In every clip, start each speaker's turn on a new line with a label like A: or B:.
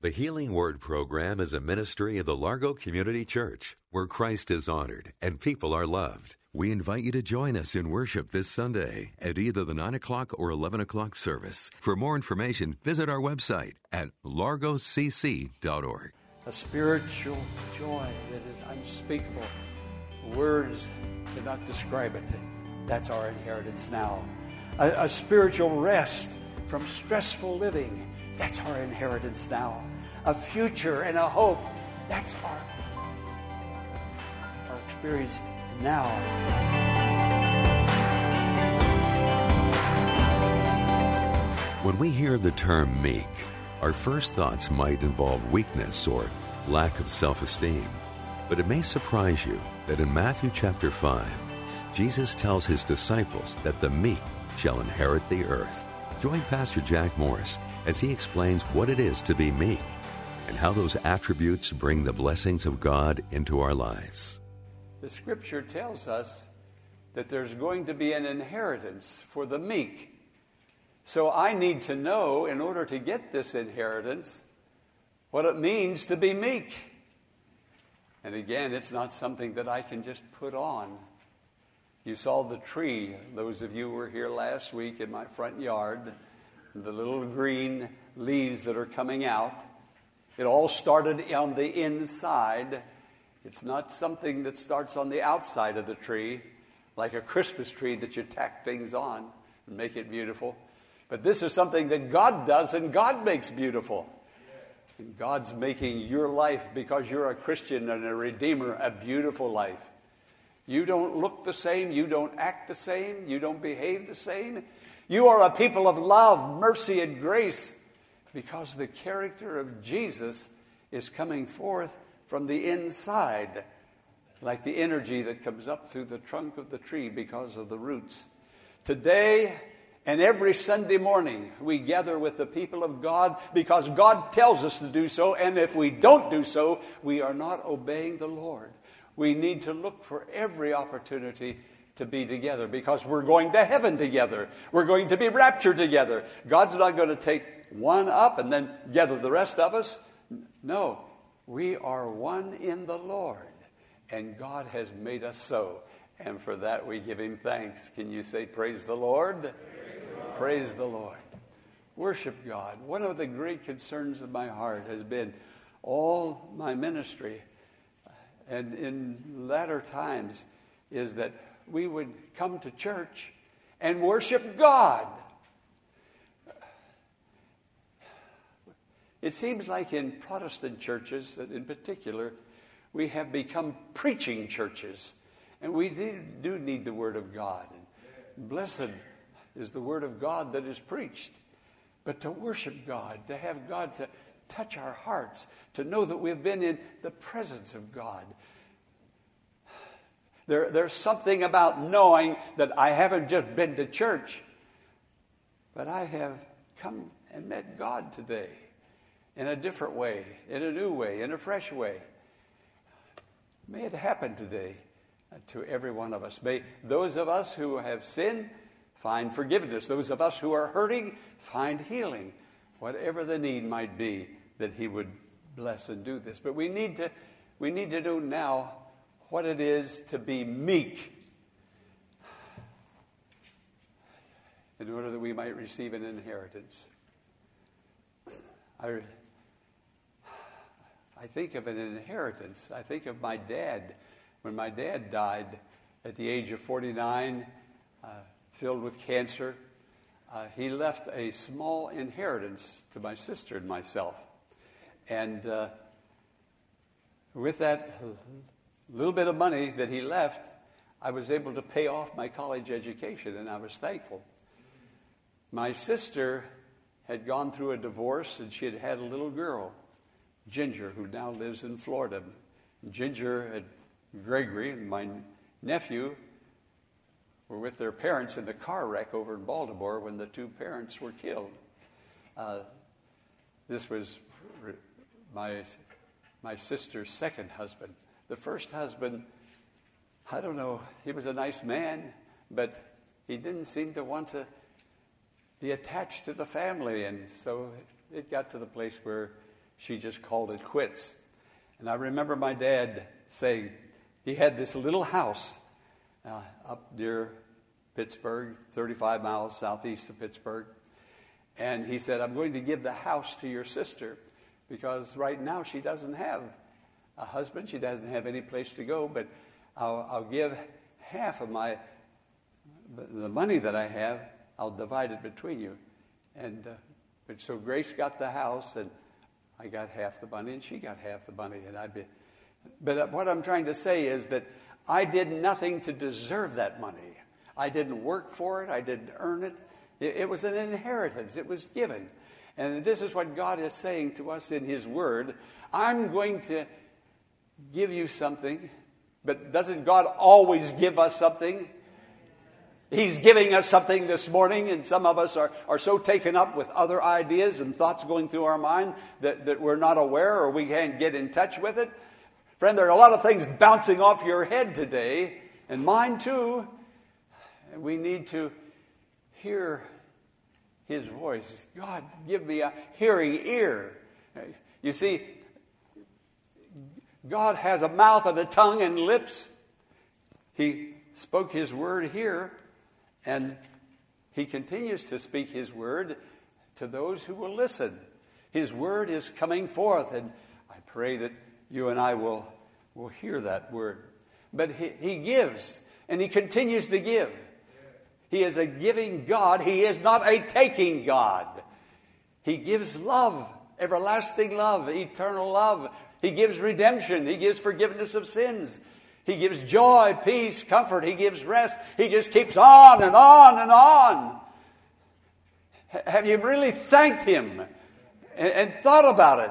A: The Healing Word program is a ministry of the Largo Community Church where Christ is honored and people are loved. We invite you to join us in worship this Sunday at either the 9 o'clock or 11 o'clock service. For more information, visit our website at largocc.org.
B: A spiritual joy that is unspeakable. Words cannot describe it. That's our inheritance now. A, a spiritual rest from stressful living. That's our inheritance now. A future and a hope. That's our, our experience now.
A: When we hear the term meek, our first thoughts might involve weakness or lack of self esteem. But it may surprise you that in Matthew chapter 5, Jesus tells his disciples that the meek shall inherit the earth. Join Pastor Jack Morris as he explains what it is to be meek and how those attributes bring the blessings of God into our lives.
B: The scripture tells us that there's going to be an inheritance for the meek. So I need to know, in order to get this inheritance, what it means to be meek. And again, it's not something that I can just put on. You saw the tree, those of you who were here last week in my front yard, the little green leaves that are coming out. It all started on the inside. It's not something that starts on the outside of the tree, like a Christmas tree that you tack things on and make it beautiful. But this is something that God does and God makes beautiful. And God's making your life, because you're a Christian and a Redeemer, a beautiful life. You don't look the same. You don't act the same. You don't behave the same. You are a people of love, mercy, and grace because the character of Jesus is coming forth from the inside, like the energy that comes up through the trunk of the tree because of the roots. Today and every Sunday morning, we gather with the people of God because God tells us to do so, and if we don't do so, we are not obeying the Lord. We need to look for every opportunity to be together because we're going to heaven together. We're going to be raptured together. God's not going to take one up and then gather the rest of us. No, we are one in the Lord, and God has made us so. And for that, we give Him thanks. Can you say, Praise the Lord? Praise the Lord. Praise the Lord. Worship God. One of the great concerns of my heart has been all my ministry and in latter times is that we would come to church and worship God. It seems like in Protestant churches, that in particular, we have become preaching churches. And we do need the Word of God. And blessed is the Word of God that is preached. But to worship God, to have God to touch our hearts, to know that we've been in the presence of God. There, there's something about knowing that I haven't just been to church, but I have come and met God today in a different way, in a new way, in a fresh way. May it happen today uh, to every one of us. May those of us who have sinned find forgiveness. Those of us who are hurting find healing. Whatever the need might be, that He would bless and do this. But we need to, we need to know now what it is to be meek in order that we might receive an inheritance. I, I think of an inheritance. I think of my dad. When my dad died at the age of 49, uh, filled with cancer, uh, he left a small inheritance to my sister and myself. And uh, with that little bit of money that he left, I was able to pay off my college education, and I was thankful. My sister had gone through a divorce, and she had had a little girl. Ginger, who now lives in Florida. Ginger and Gregory, my nephew, were with their parents in the car wreck over in Baltimore when the two parents were killed. Uh, this was my, my sister's second husband. The first husband, I don't know, he was a nice man, but he didn't seem to want to be attached to the family. And so it got to the place where she just called it quits. And I remember my dad saying he had this little house uh, up near Pittsburgh, 35 miles southeast of Pittsburgh. And he said, I'm going to give the house to your sister because right now she doesn't have a husband. She doesn't have any place to go, but I'll, I'll give half of my the money that I have, I'll divide it between you. And uh, so Grace got the house, and I got half the money, and she got half the money. And I'd be, but uh, what I'm trying to say is that I did nothing to deserve that money. I didn't work for it. I didn't earn it. It, it was an inheritance. It was given. And this is what God is saying to us in His Word. I'm going to give you something, but doesn't God always give us something? He's giving us something this morning, and some of us are, are so taken up with other ideas and thoughts going through our mind that, that we're not aware or we can't get in touch with it. Friend, there are a lot of things bouncing off your head today, and mine too. And we need to hear His voice. God, give me a hearing ear. You see, God has a mouth and a tongue and lips. He spoke His word here and he continues to speak his word to those who will listen. His word is coming forth, and I pray that you and I will, will hear that word. But he, he gives, and he continues to give. He is a giving God, he is not a taking God. He gives love, everlasting love, eternal love. He gives redemption, he gives forgiveness of sins. He gives joy, peace, comfort. He gives rest. He just keeps on and on and on. Have you really thanked Him and, thought about it?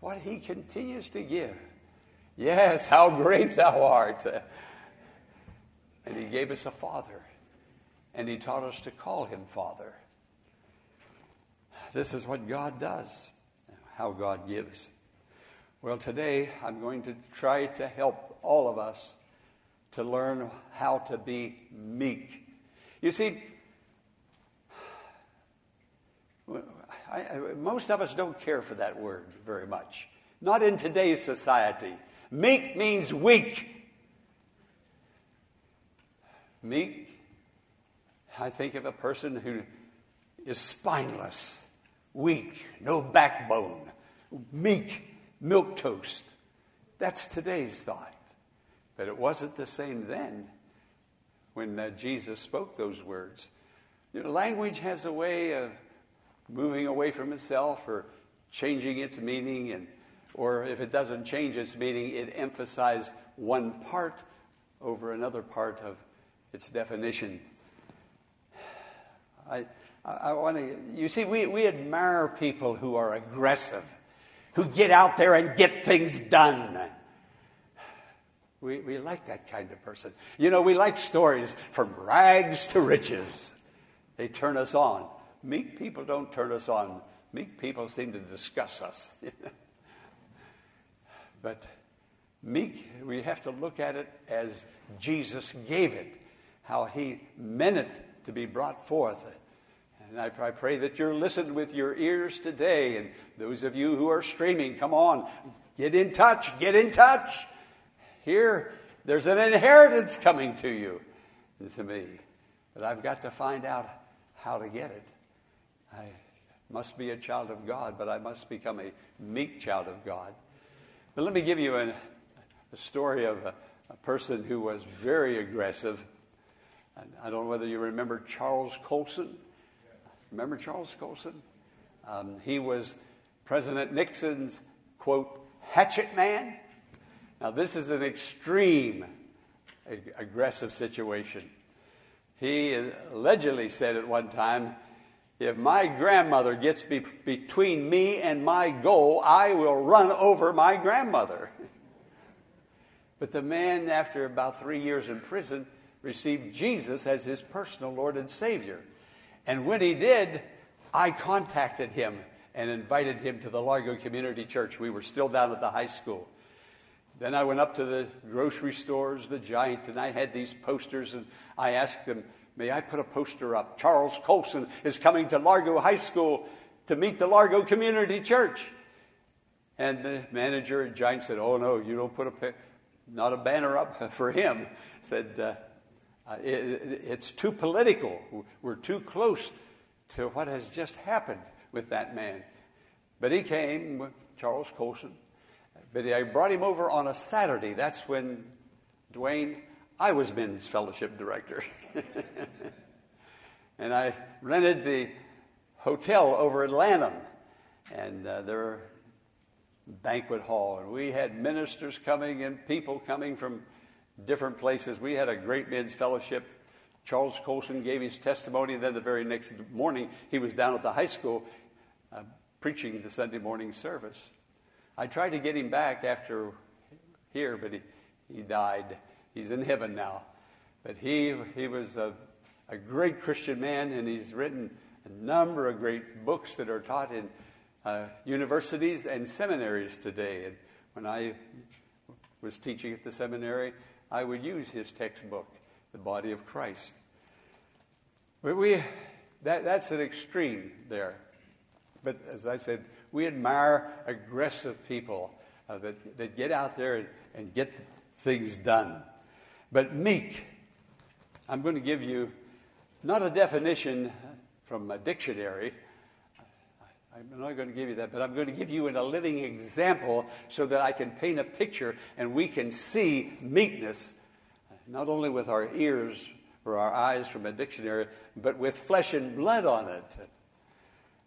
B: What He continues to give. Yes, how great Thou art. And He gave us a Father, and He taught us to call Him Father. This is what God does, how God gives. Well, today I'm going to try to help all of us to learn how to be meek. You see, I, I, most of us don't care for that word very much. Not in today's society. Meek means weak. Meek, I think of a person who is spineless, weak, no backbone, meek milk toast. That's today's thought. But it wasn't the same then when uh, Jesus spoke those words. You know, language has a way of moving away from itself or changing its meaning, and, or if it doesn't change its meaning, it emphasizes one part over another part of its definition. I, I, I want to, you see, we, we admire people who are aggressive who get out there and get things done. We, we like that kind of person. You know, we like stories from rags to riches. They turn us on. Meek people don't turn us on. Meek people seem to disgust us. but meek, we have to look at it as Jesus gave it, how he meant it to be brought forth. And I, pray that you're listening with your ears today. And those of you who are streaming, come on, get in touch, get in touch. Here, there's an inheritance coming to you and to me. But I've got to find out how to get it. I must be a child of God, but I must become a meek child of God. But let me give you a, a story of a, a, person who was very aggressive. I don't know whether you remember Charles Colson. Remember Charles Colson? Um, he was President Nixon's, quote, hatchet man. Now, this is an extreme aggressive situation. He allegedly said at one time, if my grandmother gets be- between me and my goal, I will run over my grandmother. but the man, after about three years in prison, received Jesus as his personal Lord and Savior. And when he did, I contacted him and invited him to the Largo Community Church. We were still down at the high school. Then I went up to the grocery stores, the Giant, and I had these posters, and I asked them, May I put a poster up? Charles Colson is coming to Largo High School to meet the Largo Community Church. And the manager at Giant said, Oh, no, you don't put a, not a banner up for him. Said, uh, uh, it, it's too political. We're too close to what has just happened with that man. But he came, Charles Colson. But I brought him over on a Saturday. That's when, Dwayne, I was men's fellowship director. and I rented the hotel over at Lanham. And uh, there banquet hall, and we had ministers coming and people coming from different places. We had a great men's fellowship. Charles Colson gave his testimony. Then the very next morning, he was down at the high school uh, preaching the Sunday morning service. I tried to get him back after here, but he, he died. He's in heaven now. But he, he was a, a great Christian man, and he's written a number of great books that are taught in uh, universities and seminaries today. And when I was teaching at the seminary, I would use his textbook, The Body of Christ. But we, that, that's an extreme there. But as I said, we admire aggressive people uh, that, that get out there and, and get things done. But meek, I'm going to give you not a definition from a dictionary. I'm not going to give you that, but I'm going to give you a living example so that I can paint a picture and we can see meekness, not only with our ears or our eyes from a dictionary, but with flesh and blood on it.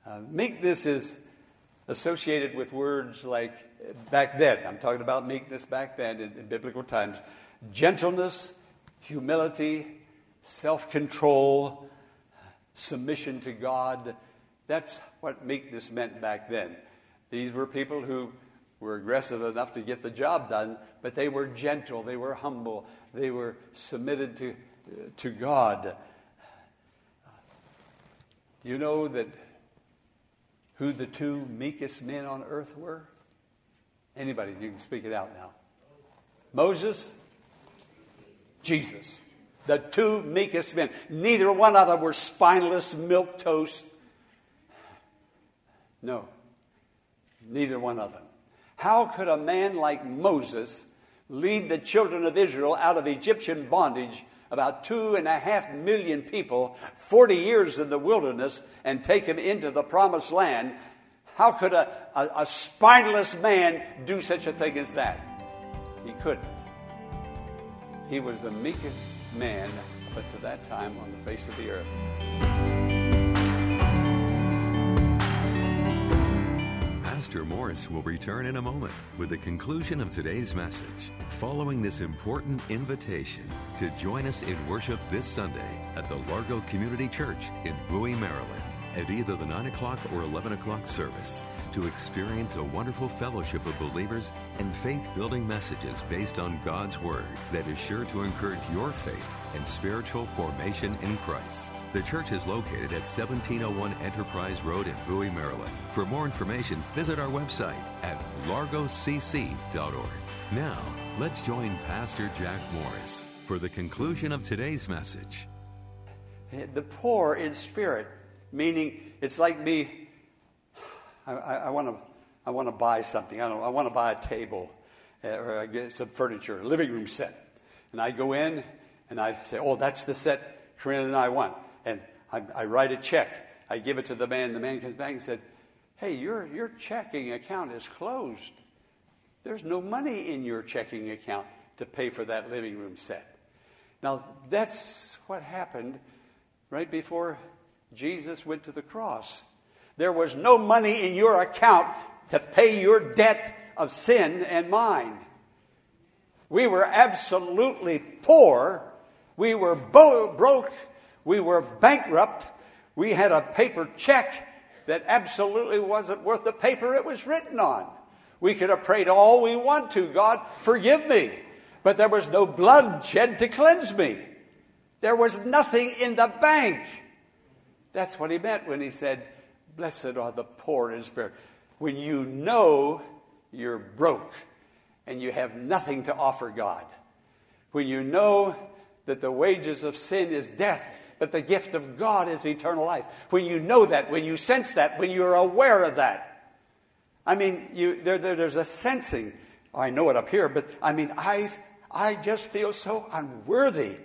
B: Uh, meekness is associated with words like back then, I'm talking about meekness back then in, in biblical times, gentleness, humility, self control, submission to God. That's what meekness meant back then. These were people who were aggressive enough to get the job done, but they were gentle, they were humble, they were submitted to, to God. Do you know that who the two meekest men on earth were? Anybody, you can speak it out now. Moses, Jesus. The two meekest men. Neither one of them were spineless milk toast. No, neither one of them. How could a man like Moses lead the children of Israel out of Egyptian bondage, about two and a half million people, 40 years in the wilderness, and take them into the promised land? How could a, a, a spineless man do such a thing as that? He couldn't. He was the meekest man up to that time on the face of the earth.
A: Pastor Morris will return in a moment with the conclusion of today's message, following this important invitation to join us in worship this Sunday at the Largo Community Church in Bowie, Maryland, at either the 9 o'clock or 11 o'clock service to experience a wonderful fellowship of believers and faith building messages based on God's Word that is sure to encourage your faith and spiritual formation in Christ. The church is located at 1701 Enterprise Road in Bowie, Maryland. For more information, visit our website at largocc.org. Now, let's join Pastor Jack Morris for the conclusion of today's message.
B: The poor in spirit, meaning it's like me I, want to I want to buy something. I I want to buy a table uh, or I get some furniture, a living room set. And I go in and I say, oh, that's the set Corinne and I want. And I, I write a check. I give it to the man. The man comes back and says, hey, your, your checking account is closed. There's no money in your checking account to pay for that living room set. Now, that's what happened right before Jesus went to the cross. There was no money in your account to pay your debt of sin and mine. We were absolutely poor. We were bo- broke. We were bankrupt. We had a paper check that absolutely wasn't worth the paper it was written on. We could have prayed all we want to, God, forgive me. But there was no blood shed to cleanse me. There was nothing in the bank. That's what he meant when he said, Blessed are the poor in spirit. When you know you're broke and you have nothing to offer God. When you know that the wages of sin is death, but the gift of God is eternal life. When you know that, when you sense that, when you're aware of that. I mean, you, there, there, there's a sensing. I know it up here, but I mean, I, I just feel so unworthy.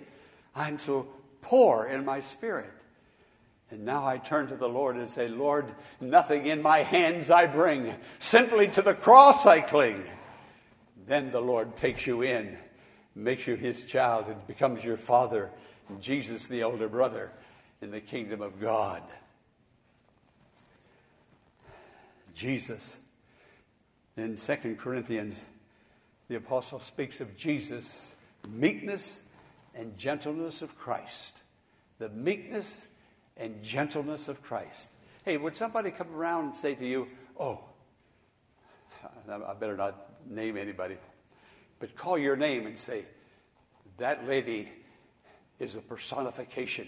B: I'm so poor in my spirit. And now I turn to the Lord and say, Lord, nothing in my hands I bring, simply to the cross I cling. Then the Lord takes you in, makes you his child, and becomes your father, Jesus the older brother in the kingdom of God. Jesus. In 2 Corinthians, the apostle speaks of Jesus' meekness and gentleness of Christ. The meekness and gentleness of Christ. Hey, would somebody come around and say to you, Oh, I better not name anybody, but call your name and say, That lady is a personification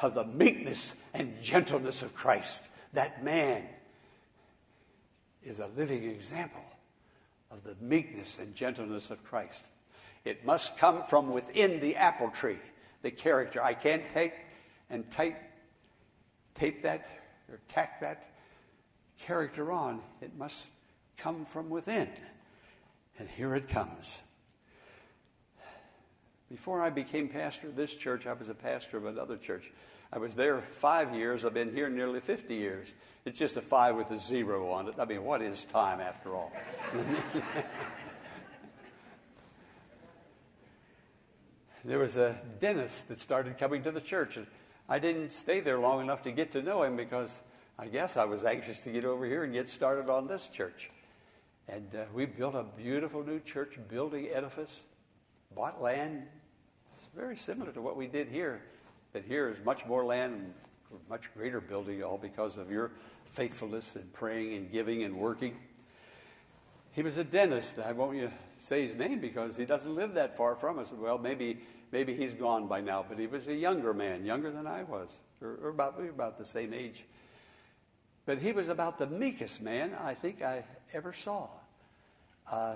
B: of the meekness and gentleness of Christ. That man is a living example of the meekness and gentleness of Christ. It must come from within the apple tree, the character. I can't take and type tape that or tack that character on. It must come from within. And here it comes. Before I became pastor of this church, I was a pastor of another church. I was there five years. I've been here nearly 50 years. It's just a five with a zero on it. I mean, what is time after all? there was a dentist that started coming to the church. I didn't stay there long enough to get to know him because I guess I was anxious to get over here and get started on this church. And uh, we built a beautiful new church building edifice, bought land. It's very similar to what we did here, but here is much more land and much greater building, all because of your faithfulness and praying and giving and working. He was a dentist. I won't say his name because he doesn't live that far from us. Well, maybe maybe he's gone by now, but he was a younger man, younger than I was, or, or about, about the same age. But he was about the meekest man I think I ever saw. Uh,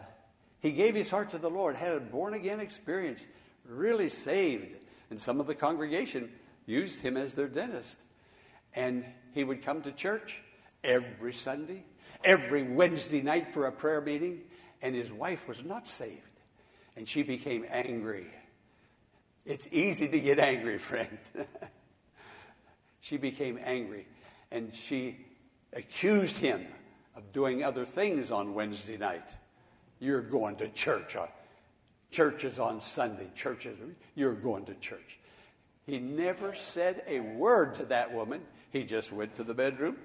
B: he gave his heart to the Lord, had a born again experience, really saved. And some of the congregation used him as their dentist. And he would come to church every Sunday, every Wednesday night for a prayer meeting, and his wife was not saved. And she became angry it's easy to get angry, friend. she became angry and she accused him of doing other things on Wednesday night. You're going to church. Uh, church is on Sunday. Church is, you're going to church. He never said a word to that woman. He just went to the bedroom,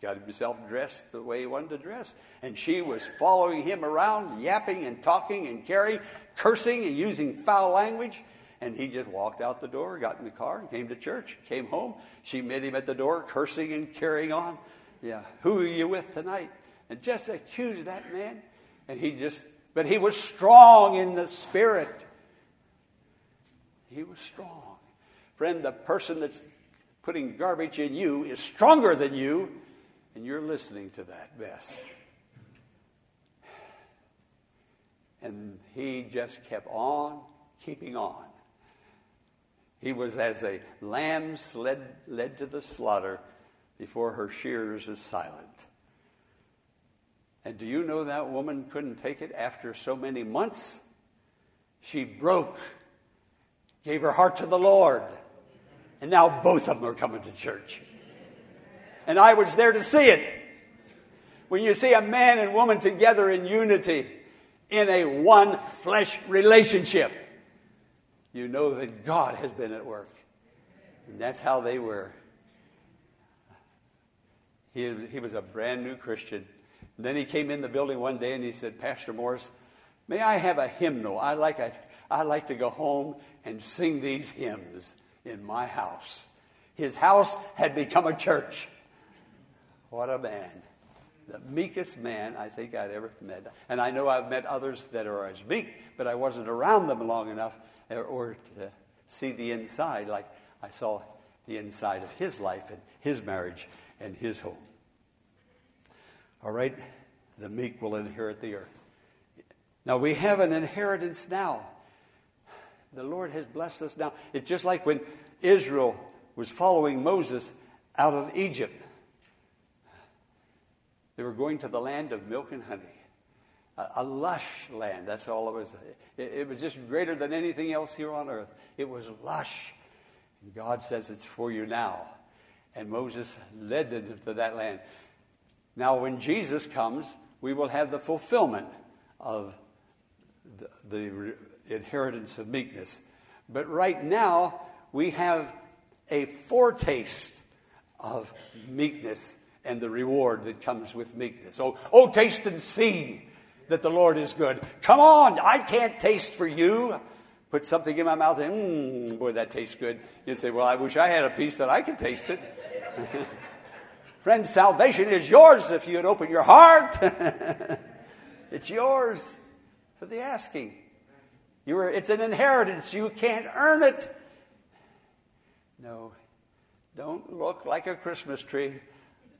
B: got himself dressed the way he wanted to dress. And she was following him around, yapping and talking and carrying, cursing and using foul language. And he just walked out the door, got in the car, and came to church. Came home. She met him at the door, cursing and carrying on. Yeah, who are you with tonight? And just accused that man. And he just, but he was strong in the spirit. He was strong. Friend, the person that's putting garbage in you is stronger than you, and you're listening to that mess. And he just kept on keeping on. He was as a lamb led, led to the slaughter before her shears is silent. And do you know that woman couldn't take it after so many months? She broke, gave her heart to the Lord, and now both of them are coming to church. And I was there to see it. When you see a man and woman together in unity in a one flesh relationship, you know that God has been at work. And that's how they were. He, he was a brand new Christian. And then he came in the building one day and he said, Pastor Morris, may I have a hymnal? I like, a, I like to go home and sing these hymns in my house. His house had become a church. What a man. The meekest man I think I'd ever met. And I know I've met others that are as meek, but I wasn't around them long enough or to see the inside like I saw the inside of his life and his marriage and his home. All right, the meek will inherit the earth. Now we have an inheritance now. The Lord has blessed us now. It's just like when Israel was following Moses out of Egypt. They were going to the land of milk and honey, a, a lush land. That's all it was. It, it was just greater than anything else here on earth. It was lush. And God says it's for you now. And Moses led them to that land. Now, when Jesus comes, we will have the fulfillment of the, the inheritance of meekness. But right now, we have a foretaste of meekness and the reward that comes with meekness. Oh, oh, taste and see that the Lord is good. Come on, I can't taste for you. Put something in my mouth and, mmm, boy, that tastes good. You'd say, well, I wish I had a piece that I could taste it. Friend, salvation is yours if you'd open your heart. it's yours for the asking. You are, it's an inheritance. You can't earn it. No, don't look like a Christmas tree.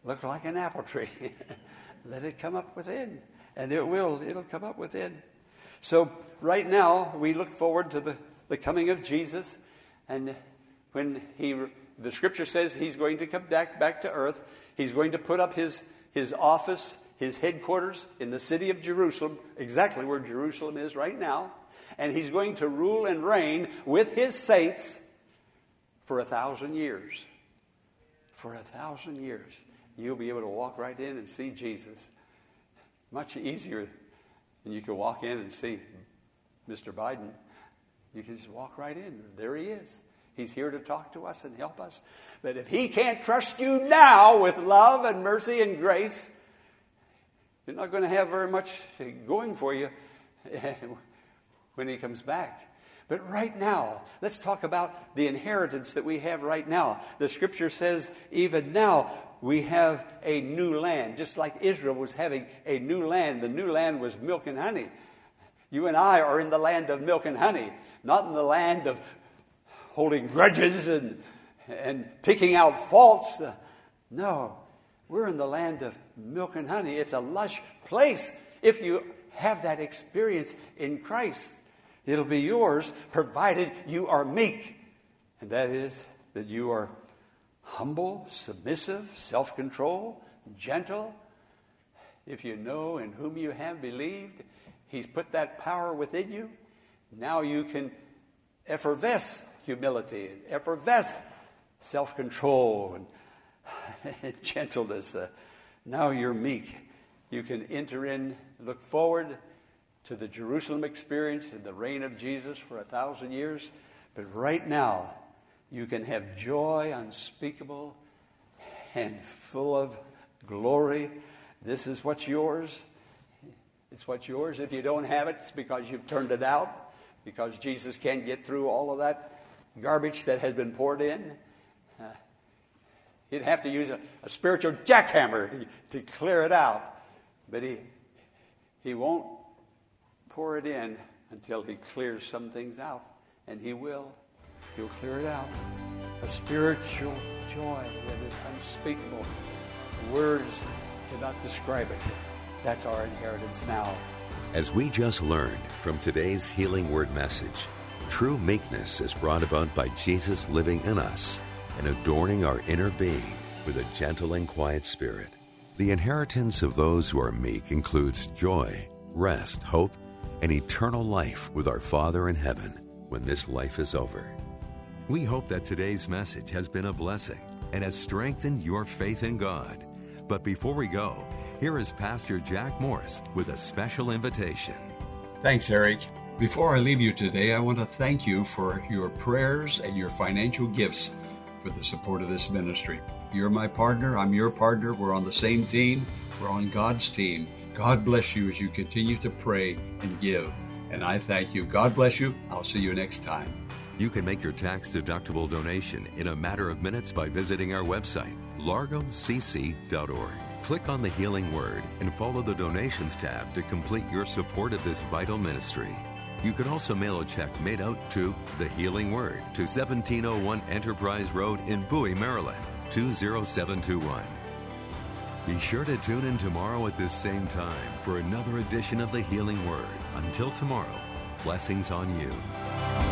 B: Look like an apple tree. Let it come up within. And it will. It'll come up within. So, right now, we look forward to the, the coming of Jesus. And when he, the scripture says he's going to come back, back to earth, he's going to put up his, his office, his headquarters in the city of Jerusalem, exactly where Jerusalem is right now and he's going to rule and reign with his saints for a thousand years. For a thousand years. You'll be able to walk right in and see Jesus. Much easier than you can walk in and see Mr. Biden. You can just walk right in. There he is. He's here to talk to us and help us. But if he can't trust you now with love and mercy and grace, you're not going to have very much going for you when he comes back. But right now, let's talk about the inheritance that we have right now. The scripture says, even now, we have a new land, just like Israel was having a new land. The new land was milk and honey. You and I are in the land of milk and honey, not in the land of holding grudges and, and picking out faults. No, we're in the land of milk and honey. It's a lush place if you have that experience in Christ. It'll be yours provided you are meek. And that is that you are humble, submissive, self control, gentle. If you know in whom you have believed, He's put that power within you. Now you can effervesce humility and effervesce self control and gentleness. Uh, now you're meek. You can enter in, look forward to the Jerusalem experience and the reign of Jesus for a thousand years. But right now, you can have joy unspeakable and full of glory. This is what's yours. It's what's yours. If you don't have it, it's because you've turned it out, because Jesus can't get through all of that garbage that has been poured in. Uh, he'd have to use a, a spiritual jackhammer to, to clear it out. But he, he won't pour it in until he clears some things out. And he will. He'll clear it out. A spiritual joy that is unspeakable. Words cannot describe it. That's our inheritance now.
A: As we just learned from today's Healing Word message, true meekness is brought about by Jesus living in us and adorning our inner being with a gentle and quiet spirit. The inheritance of those who are meek includes joy, rest, hope, and eternal life with our Father in heaven when this life is over. We hope that today's message has been a blessing and has strengthened your faith in God. But before we go, here is Pastor Jack Morris with a special invitation.
B: Thanks, Eric. Before I leave you today, I want to thank you for your prayers and your financial gifts for the support of this ministry. You're my partner, I'm your partner, we're on the same team, we're on God's team. God bless you as you continue to pray and give. And I thank you. God bless you. I'll see you next time.
A: You can make your tax deductible donation in a matter of minutes by visiting our website, largocc.org. Click on the Healing Word and follow the Donations tab to complete your support of this vital ministry. You can also mail a check made out to The Healing Word to 1701 Enterprise Road in Bowie, Maryland, 20721. Be sure to tune in tomorrow at this same time for another edition of The Healing Word. Until tomorrow, blessings on you.